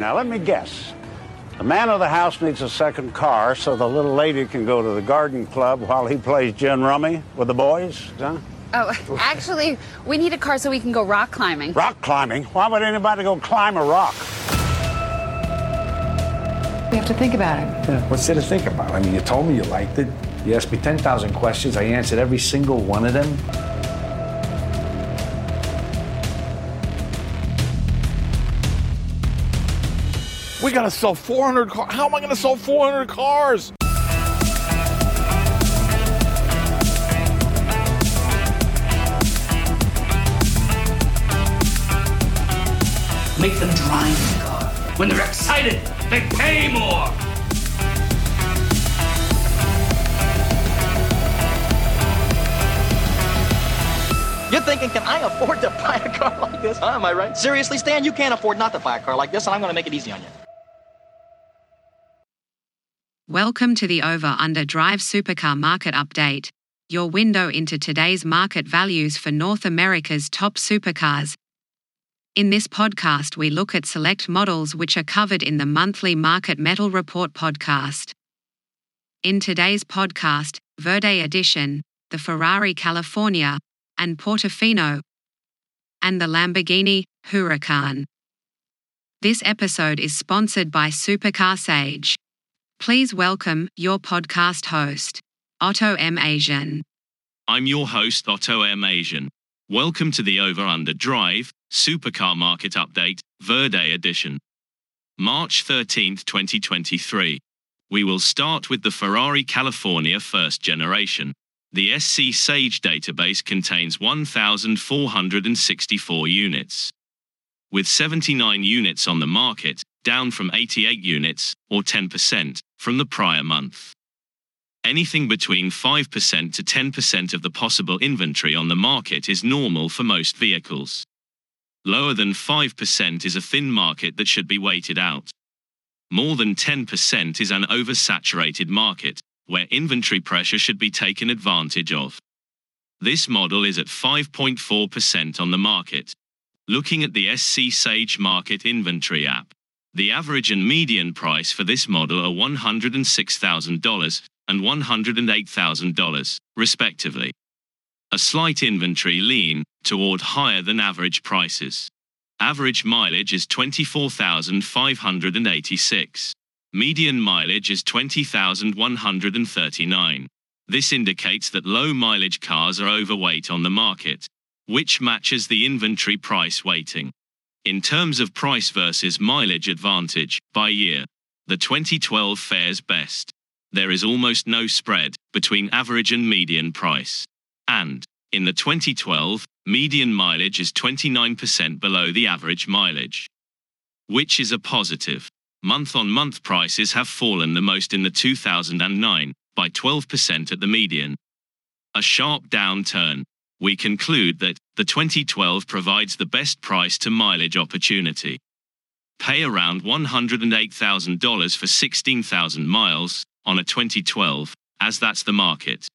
Now, let me guess. The man of the house needs a second car so the little lady can go to the garden club while he plays gin rummy with the boys, huh? Oh, actually, we need a car so we can go rock climbing. Rock climbing? Why would anybody go climb a rock? We have to think about it. Yeah, what's there to think about? I mean, you told me you liked it. You asked me 10,000 questions. I answered every single one of them. We gotta sell 400 cars. How am I gonna sell 400 cars? Make them drive the car. When they're excited, they pay more. You're thinking, can I afford to buy a car like this? Huh, am I right? Seriously, Stan, you can't afford not to buy a car like this, and I'm going to make it easy on you. Welcome to the Over Under Drive Supercar Market Update, your window into today's market values for North America's top supercars. In this podcast, we look at select models which are covered in the monthly Market Metal Report podcast. In today's podcast, Verde Edition, the Ferrari California, and Portofino, and the Lamborghini Huracan. This episode is sponsored by Supercar Sage. Please welcome your podcast host, Otto M. Asian. I'm your host, Otto M. Asian. Welcome to the Over Under Drive Supercar Market Update, Verde Edition. March 13th, 2023. We will start with the Ferrari California first generation. The SC Sage database contains 1,464 units. With 79 units on the market, down from 88 units, or 10%, from the prior month. Anything between 5% to 10% of the possible inventory on the market is normal for most vehicles. Lower than 5% is a thin market that should be weighted out. More than 10% is an oversaturated market, where inventory pressure should be taken advantage of. This model is at 5.4% on the market. Looking at the SC Sage Market Inventory app, the average and median price for this model are $106,000 and $108,000, respectively. A slight inventory lean toward higher than average prices. Average mileage is 24,586. Median mileage is 20,139. This indicates that low mileage cars are overweight on the market, which matches the inventory price weighting. In terms of price versus mileage advantage by year, the 2012 fares best. There is almost no spread between average and median price. And, in the 2012, median mileage is 29% below the average mileage, which is a positive. Month on month prices have fallen the most in the 2009, by 12% at the median. A sharp downturn. We conclude that the 2012 provides the best price to mileage opportunity. Pay around $108,000 for 16,000 miles on a 2012, as that's the market.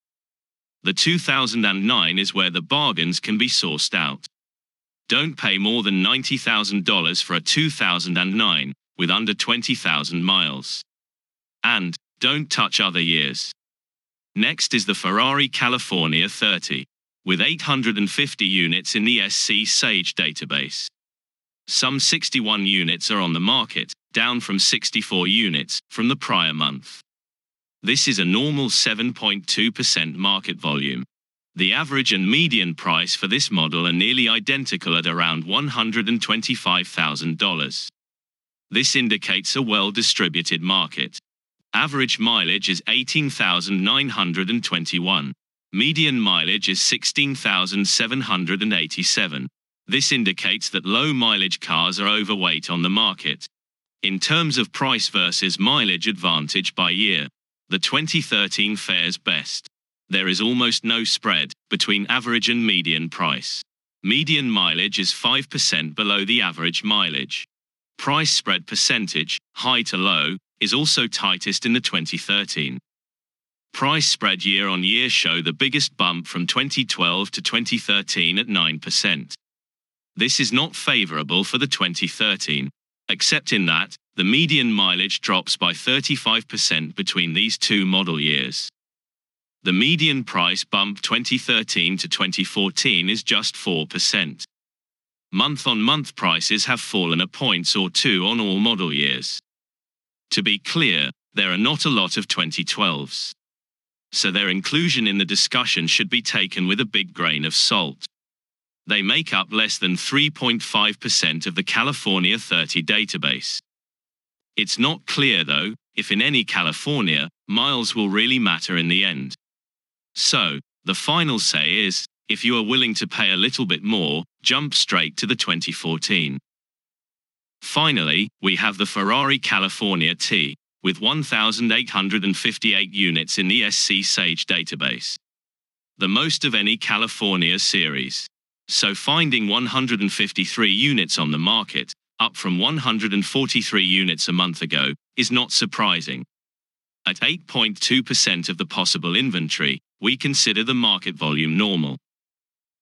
The 2009 is where the bargains can be sourced out. Don't pay more than $90,000 for a 2009 with under 20,000 miles. And don't touch other years. Next is the Ferrari California 30, with 850 units in the SC Sage database. Some 61 units are on the market, down from 64 units from the prior month. This is a normal 7.2% market volume. The average and median price for this model are nearly identical at around $125,000. This indicates a well distributed market. Average mileage is 18,921. Median mileage is 16,787. This indicates that low mileage cars are overweight on the market. In terms of price versus mileage advantage by year, the 2013 fares best. There is almost no spread between average and median price. Median mileage is 5% below the average mileage. Price spread percentage, high to low, is also tightest in the 2013. Price spread year on year show the biggest bump from 2012 to 2013 at 9%. This is not favorable for the 2013. except in that the median mileage drops by 35% between these two model years. The median price bump 2013 to 2014 is just 4%. Month on month prices have fallen a point or two on all model years. To be clear, there are not a lot of 2012s. So their inclusion in the discussion should be taken with a big grain of salt. They make up less than 3.5% of the California 30 database. It's not clear, though, if in any California, miles will really matter in the end. So, the final say is if you are willing to pay a little bit more, jump straight to the 2014. Finally, we have the Ferrari California T, with 1,858 units in the SC Sage database. The most of any California series. So finding 153 units on the market, up from 143 units a month ago, is not surprising. At 8.2% of the possible inventory, we consider the market volume normal.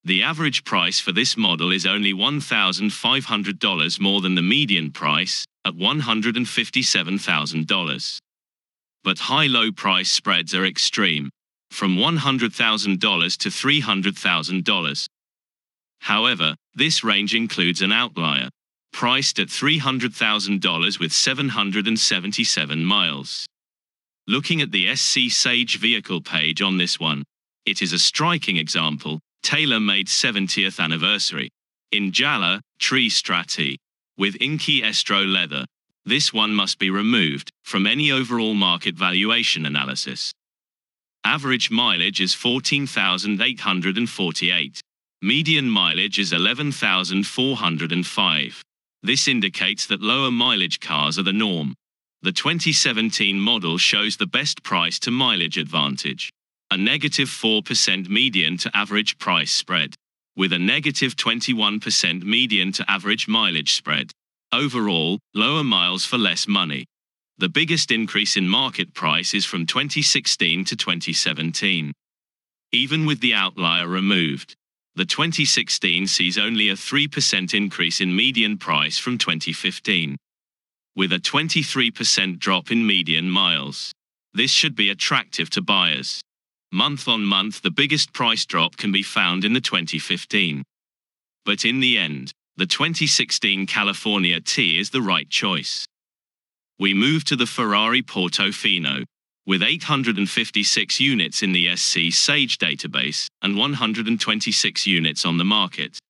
The average price for this model is only $1,500 more than the median price, at $157,000. But high low price spreads are extreme, from $100,000 to $300,000. However, this range includes an outlier, priced at $300,000 with 777 miles. Looking at the SC Sage vehicle page on this one, it is a striking example, tailor-made 70th anniversary. In Giallo, Tree Strati, with Inchiostro leather. This one must be removed from any overall market valuation analysis. Average mileage is 14,848. Median mileage is 11,405. This indicates that lower mileage cars are the norm. The 2017 model shows the best price to mileage advantage, a negative 4% median to average price spread, with a negative 21% median to average mileage spread. Overall, lower miles for less money. The biggest increase in market price is from 2016 to 2017. Even with the outlier removed, the 2016 sees only a 3% increase in median price from 2015 with a 23% drop in median miles. This should be attractive to buyers. Month on month, the biggest price drop can be found in the 2015. But in the end, the 2016 California T is the right choice. We move to the Ferrari Portofino. With 856 units in the SC Sage database and 126 units on the market.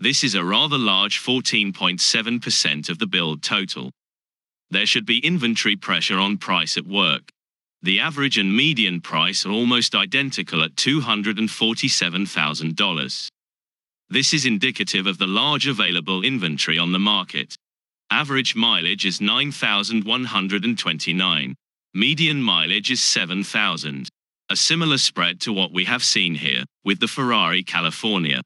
This is a rather large 14.7% of the build total there should be inventory pressure on price at work. The average and median price are almost identical at $247,000. This is indicative of the large available inventory on the market. Average mileage is 9,129. Median mileage is 7,000. A similar spread to what we have seen here with the Ferrari California.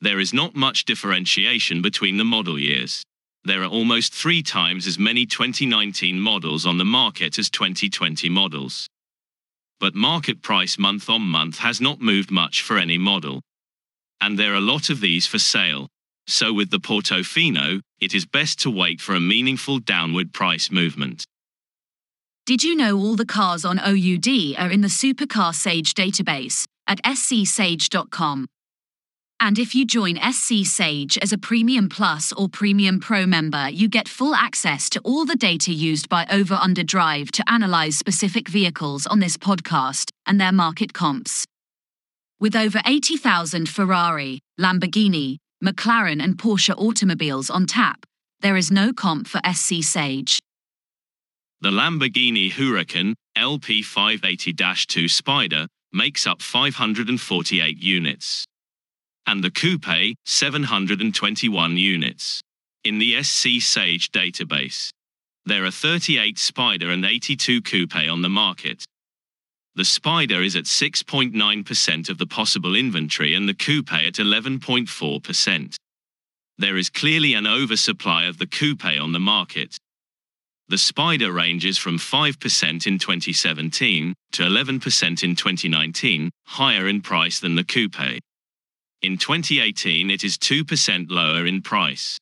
There is not much differentiation between the model years there are almost three times as many 2019 models on the market as 2020 models. But market price month on month has not moved much for any model. And there are a lot of these for sale. So with the Portofino, it is best to wait for a meaningful downward price movement. Did you know all the cars on OUD are in the Supercar Sage database at scsage.com? And if you join SC Sage as a Premium Plus or Premium Pro member, you get full access to all the data used by Over Under Drive to analyze specific vehicles on this podcast and their market comps. With over 80,000 Ferrari, Lamborghini, McLaren, and Porsche automobiles on tap, there is no comp for SC Sage. The Lamborghini Huracan LP580 2 Spider makes up 548 units and the Coupe, 721 units. In the SC Sage database, there are 38 Spider and 82 Coupe on the market. The Spider is at 6.9% of the possible inventory and the Coupe at 11.4%. There is clearly an oversupply of the Coupe on the market. The Spider ranges from 5% in 2017 to 11% in 2019, higher in price than the Coupe. In 2018, it is 2% lower in price.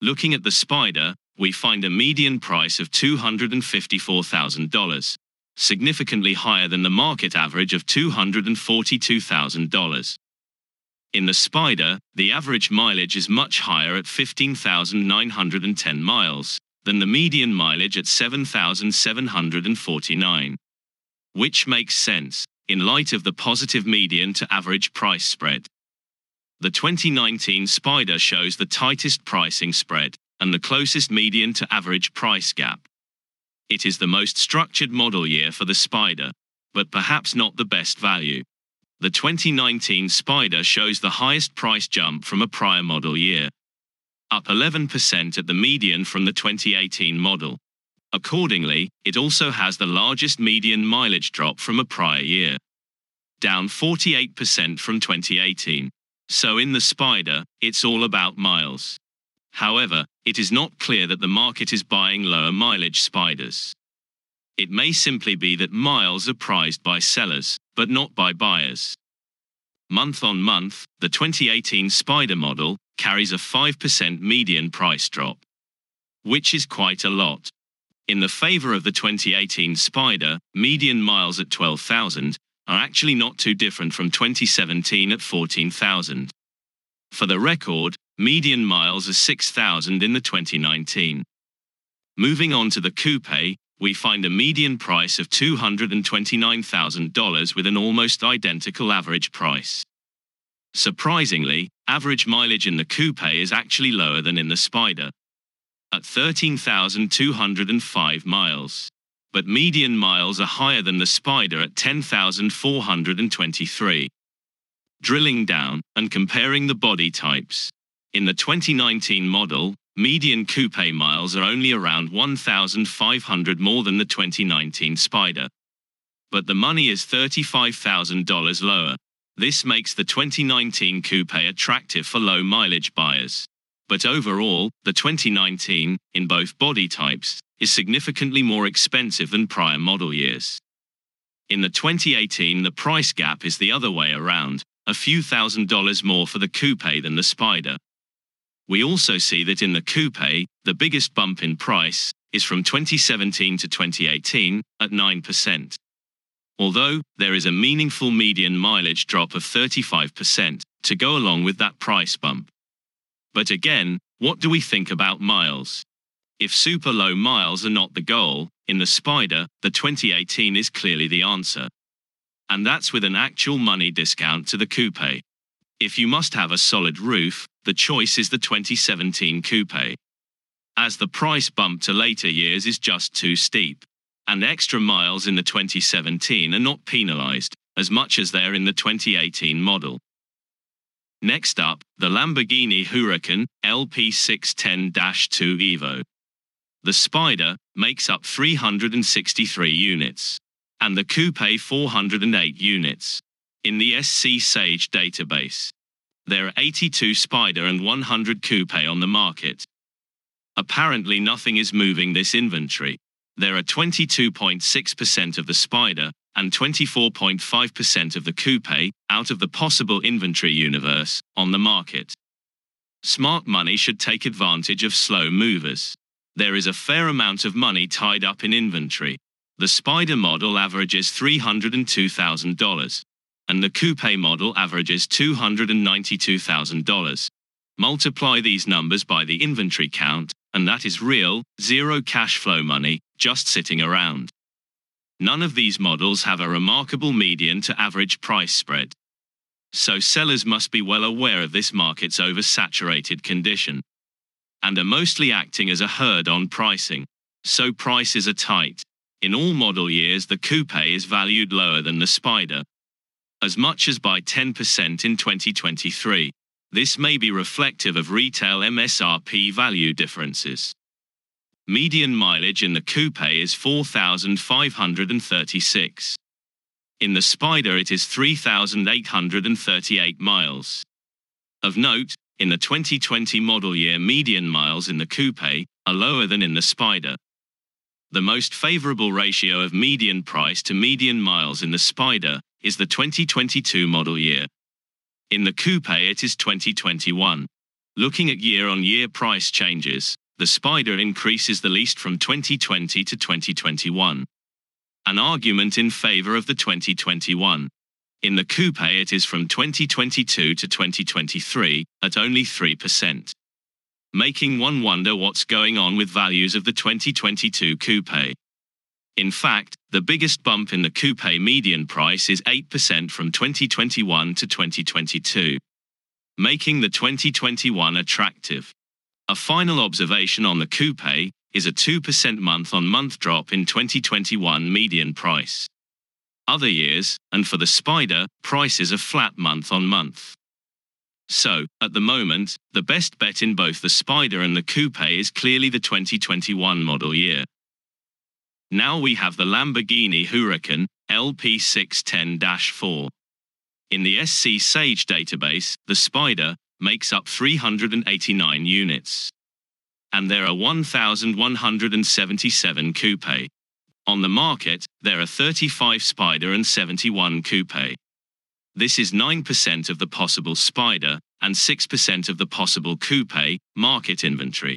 Looking at the Spider, we find a median price of $254,000, significantly higher than the market average of $242,000. In the Spider, the average mileage is much higher at 15,910 miles than the median mileage at 7,749. Which makes sense, in light of the positive median to average price spread. The 2019 Spider shows the tightest pricing spread and the closest median to average price gap. It is the most structured model year for the Spider, but perhaps not the best value. The 2019 Spider shows the highest price jump from a prior model year, up 11% at the median from the 2018 model. Accordingly, it also has the largest median mileage drop from a prior year, down 48% from 2018. So in the Spider, it's all about miles. However, it is not clear that the market is buying lower mileage Spiders. It may simply be that miles are prized by sellers, but not by buyers. Month on month, the 2018 Spider model carries a 5% median price drop, which is quite a lot. In the favor of the 2018 Spider, median miles at 12,000 are actually not too different from 2017 at 14,000. For the record, median miles are 6,000 in the 2019. Moving on to the coupe, we find a median price of $229,000 with an almost identical average price. Surprisingly, average mileage in the coupe is actually lower than in the Spider, at 13,205 miles. But median miles are higher than the Spider at 10,423. Drilling down and comparing the body types. In the 2019 model, median coupe miles are only around 1,500 more than the 2019 Spider. But the money is $35,000 lower. This makes the 2019 coupe attractive for low mileage buyers. But overall, the 2019, in both body types, is significantly more expensive than prior model years. In the 2018, the price gap is the other way around, a few thousand dollars more for the coupe than the Spider. We also see that in the coupe, the biggest bump in price is from 2017 to 2018 at 9%. Although, there is a meaningful median mileage drop of 35% to go along with that price bump. But again, what do we think about miles? If super low miles are not the goal, in the Spider, the 2018 is clearly the answer. And that's with an actual money discount to the coupe. If you must have a solid roof, the choice is the 2017 coupe. As the price bump to later years is just too steep, and extra miles in the 2017 are not penalized as much as they're in the 2018 model. Next up, the Lamborghini Huracan LP610-2 Evo. The Spider makes up 363 units, and the Coupe 408 units. In the SC Sage database, there are 82 Spider and 100 Coupe on the market. Apparently, nothing is moving this inventory. There are 22.6% of the Spider and 24.5% of the coupe, out of the possible inventory universe, on the market. Smart money should take advantage of slow movers. There is a fair amount of money tied up in inventory. The Spider model averages $302,000, and the Coupe model averages $292,000. Multiply these numbers by the inventory count, and that is real, zero cash flow money, just sitting around. None of these models have a remarkable median to average price spread. So sellers must be well aware of this market's oversaturated condition and are mostly acting as a herd on pricing. So prices are tight. In all model years, the coupe is valued lower than the Spider, as much as by 10% in 2023. This may be reflective of retail MSRP value differences. Median mileage in the coupe is 4,536. In the Spider, it is 3,838 miles. Of note, in the 2020 model year, median miles in the coupe are lower than in the Spider. The most favorable ratio of median price to median miles in the Spider is the 2022 model year. In the coupe, it is 2021. Looking at year on year price changes, the Spider increases the least from 2020 to 2021. An argument in favor of the 2021. In the coupe, it is from 2022 to 2023 at only 3%. Making one wonder what's going on with values of the 2022 coupe. In fact, the biggest bump in the coupe median price is 8% from 2021 to 2022, making the 2021 attractive. A final observation on the coupe is a 2% month on month drop in 2021 median price. Other years, and for the Spider, prices are flat month on month. So, at the moment, the best bet in both the Spider and the coupe is clearly the 2021 model year. Now we have the Lamborghini Huracan LP610 4. In the SC Sage database, the Spider makes up 389 units. And there are 1,177 coupe. On the market, there are 35 Spider and 71 coupe. This is 9% of the possible Spider and 6% of the possible coupe market inventory.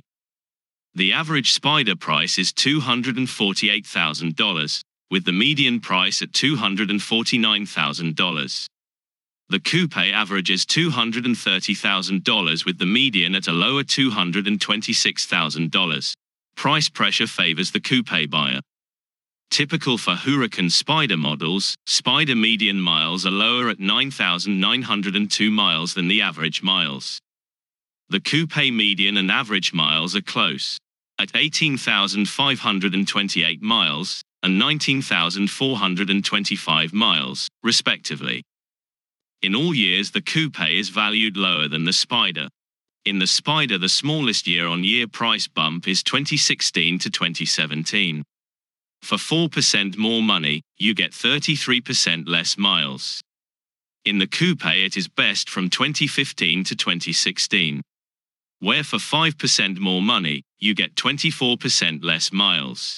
The average Spider price is $248,000, with the median price at $249,000. The coupe averages $230,000 with the median at a lower $226,000. Price pressure favors the coupe buyer. Typical for Huracan Spider models, Spider median miles are lower at 9,902 miles than the average miles. The coupe median and average miles are close at 18,528 miles and 19,425 miles, respectively. In all years, the coupe is valued lower than the Spider. In the Spider, the smallest year on year price bump is 2016 to 2017. For 4% more money, you get 33% less miles. In the coupe, it is best from 2015 to 2016 where for 5% more money, you get 24% less miles.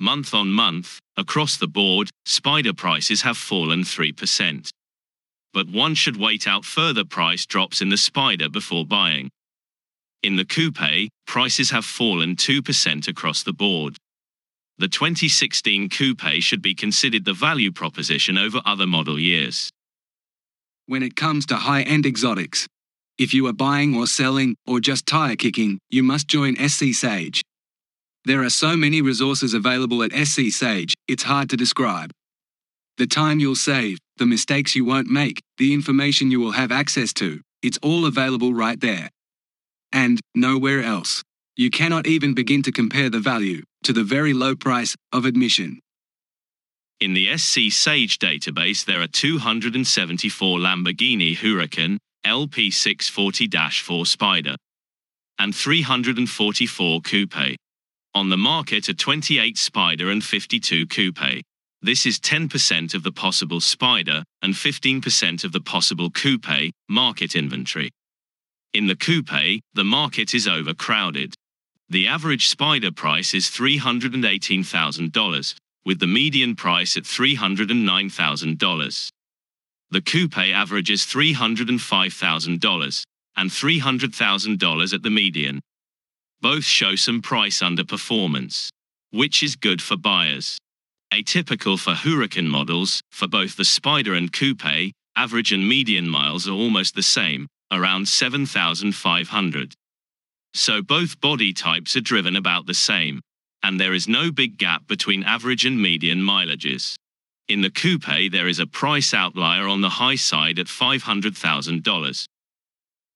Month on month, across the board, spider prices have fallen 3%. But one should wait out further price drops in the spider before buying. In the coupe, prices have fallen 2% across the board. The 2016 coupe should be considered the value proposition over other model years. When it comes to high end exotics, if you are buying or selling, or just tire kicking, you must join SC Sage. There are so many resources available at SC Sage, it's hard to describe. The time you'll save, the mistakes you won't make, the information you will have access to, it's all available right there. And nowhere else. You cannot even begin to compare the value, to the very low price, of admission. In the SC Sage database, there are 274 Lamborghini Huracan, LP640-4 Spider, and 344 Coupe. On the market are 28 Spider and 52 Coupe. This is 10% of the possible Spider and 15% of the possible Coupe market inventory. In the Coupe, the market is overcrowded. The average Spider price is $318,000, with the median price at $309,000. The coupe averages $305,000 and $300,000 at the median. Both show some price underperformance, which is good for buyers. Atypical for Huracan models, for both the Spider and Coupe, average and median miles are almost the same, around 7,500. So both body types are driven about the same, and there is no big gap between average and median mileages. In the coupe, there is a price outlier on the high side at $500,000.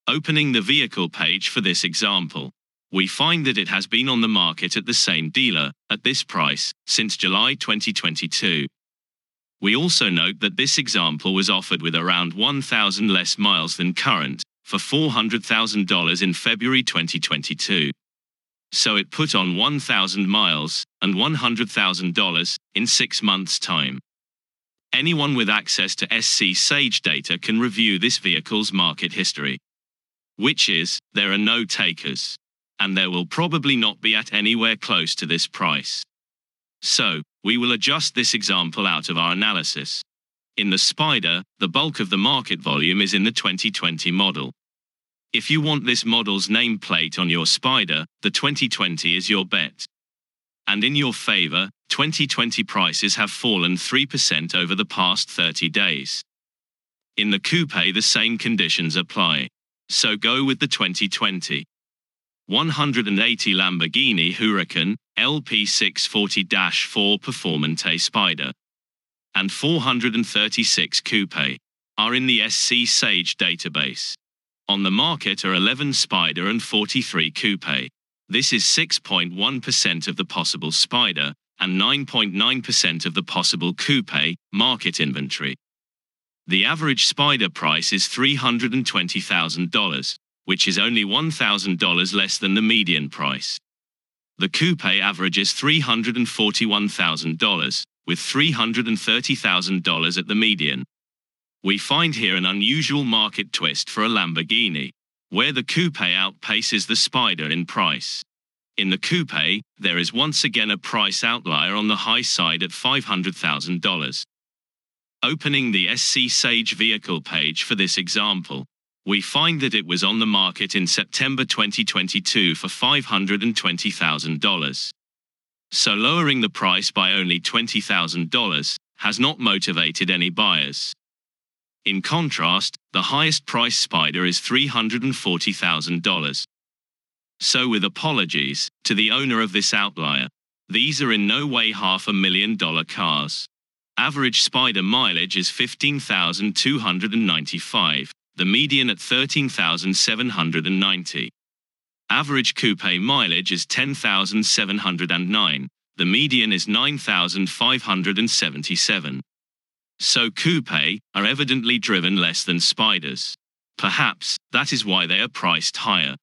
Opening the vehicle page for this example, we find that it has been on the market at the same dealer, at this price, since July 2022. We also note that this example was offered with around 1,000 less miles than current, for $400,000 in February 2022. So it put on 1,000 miles and $100,000 in six months' time. Anyone with access to SC Sage data can review this vehicle's market history. Which is, there are no takers. And there will probably not be at anywhere close to this price. So, we will adjust this example out of our analysis. In the Spider, the bulk of the market volume is in the 2020 model. If you want this model's nameplate on your Spider, the 2020 is your bet. And in your favor, 2020 prices have fallen 3% over the past 30 days. In the coupe, the same conditions apply. So go with the 2020. 180 Lamborghini Huracan LP640-4 Performante Spider and 436 Coupe are in the SC Sage database. On the market are 11 Spider and 43 Coupe. This is 6.1% of the possible Spider and 9.9% of the possible Coupe market inventory. The average Spider price is $320,000, which is only $1,000 less than the median price. The Coupe averages $341,000, with $330,000 at the median. We find here an unusual market twist for a Lamborghini, where the coupe outpaces the Spider in price. In the coupe, there is once again a price outlier on the high side at $500,000. Opening the SC Sage vehicle page for this example, we find that it was on the market in September 2022 for $520,000. So lowering the price by only $20,000 has not motivated any buyers. In contrast, the highest price Spider is $340,000. So, with apologies to the owner of this outlier, these are in no way half a million dollar cars. Average Spider mileage is 15,295, the median at 13,790. Average coupe mileage is 10,709, the median is 9,577. So coupe are evidently driven less than spiders. Perhaps that is why they are priced higher.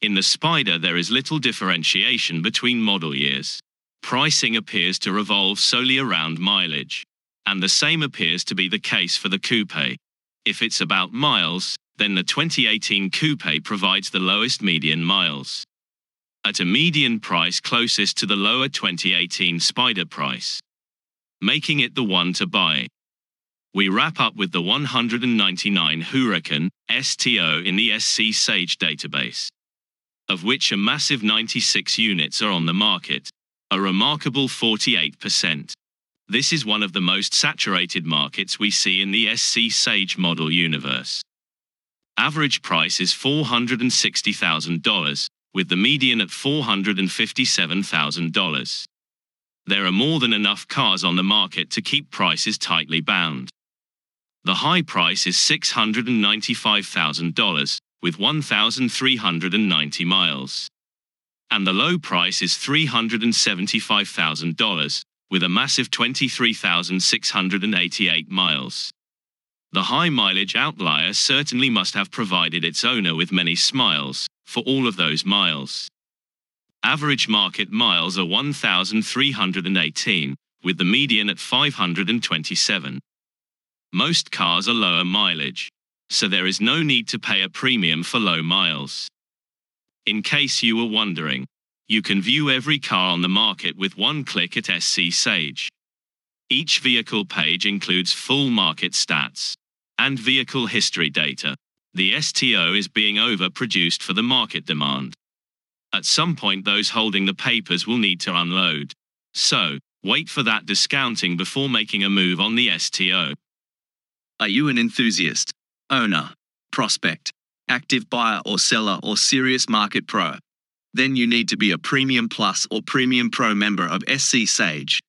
In the spider, there is little differentiation between model years. Pricing appears to revolve solely around mileage. And the same appears to be the case for the coupe. If it's about miles, then the 2018 coupe provides the lowest median miles. At a median price closest to the lower 2018 spider price, making it the one to buy. We wrap up with the 199 Huracan STO in the SC Sage database, of which a massive 96 units are on the market, a remarkable 48%. This is one of the most saturated markets we see in the SC Sage model universe. Average price is $460,000, with the median at $457,000. There are more than enough cars on the market to keep prices tightly bound. The high price is $695,000, with 1,390 miles. And the low price is $375,000, with a massive 23,688 miles. The high mileage outlier certainly must have provided its owner with many smiles for all of those miles. Average market miles are 1,318, with the median at 527. Most cars are lower mileage, so there is no need to pay a premium for low miles. In case you were wondering, you can view every car on the market with one click at SC Sage. Each vehicle page includes full market stats and vehicle history data. The STO is being overproduced for the market demand. At some point, those holding the papers will need to unload. So, wait for that discounting before making a move on the STO. Are you an enthusiast, owner, prospect, active buyer or seller, or serious market pro? Then you need to be a Premium Plus or Premium Pro member of SC Sage.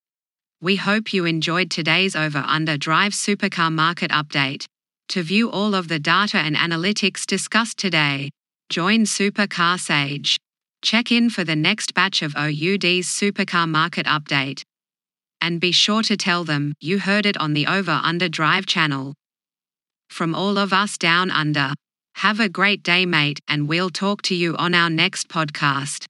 We hope you enjoyed today's Over Under Drive Supercar Market Update. To view all of the data and analytics discussed today, join Supercar Sage. Check in for the next batch of OUD's Supercar Market Update. And be sure to tell them you heard it on the Over Under Drive channel. From all of us down under, have a great day, mate, and we'll talk to you on our next podcast.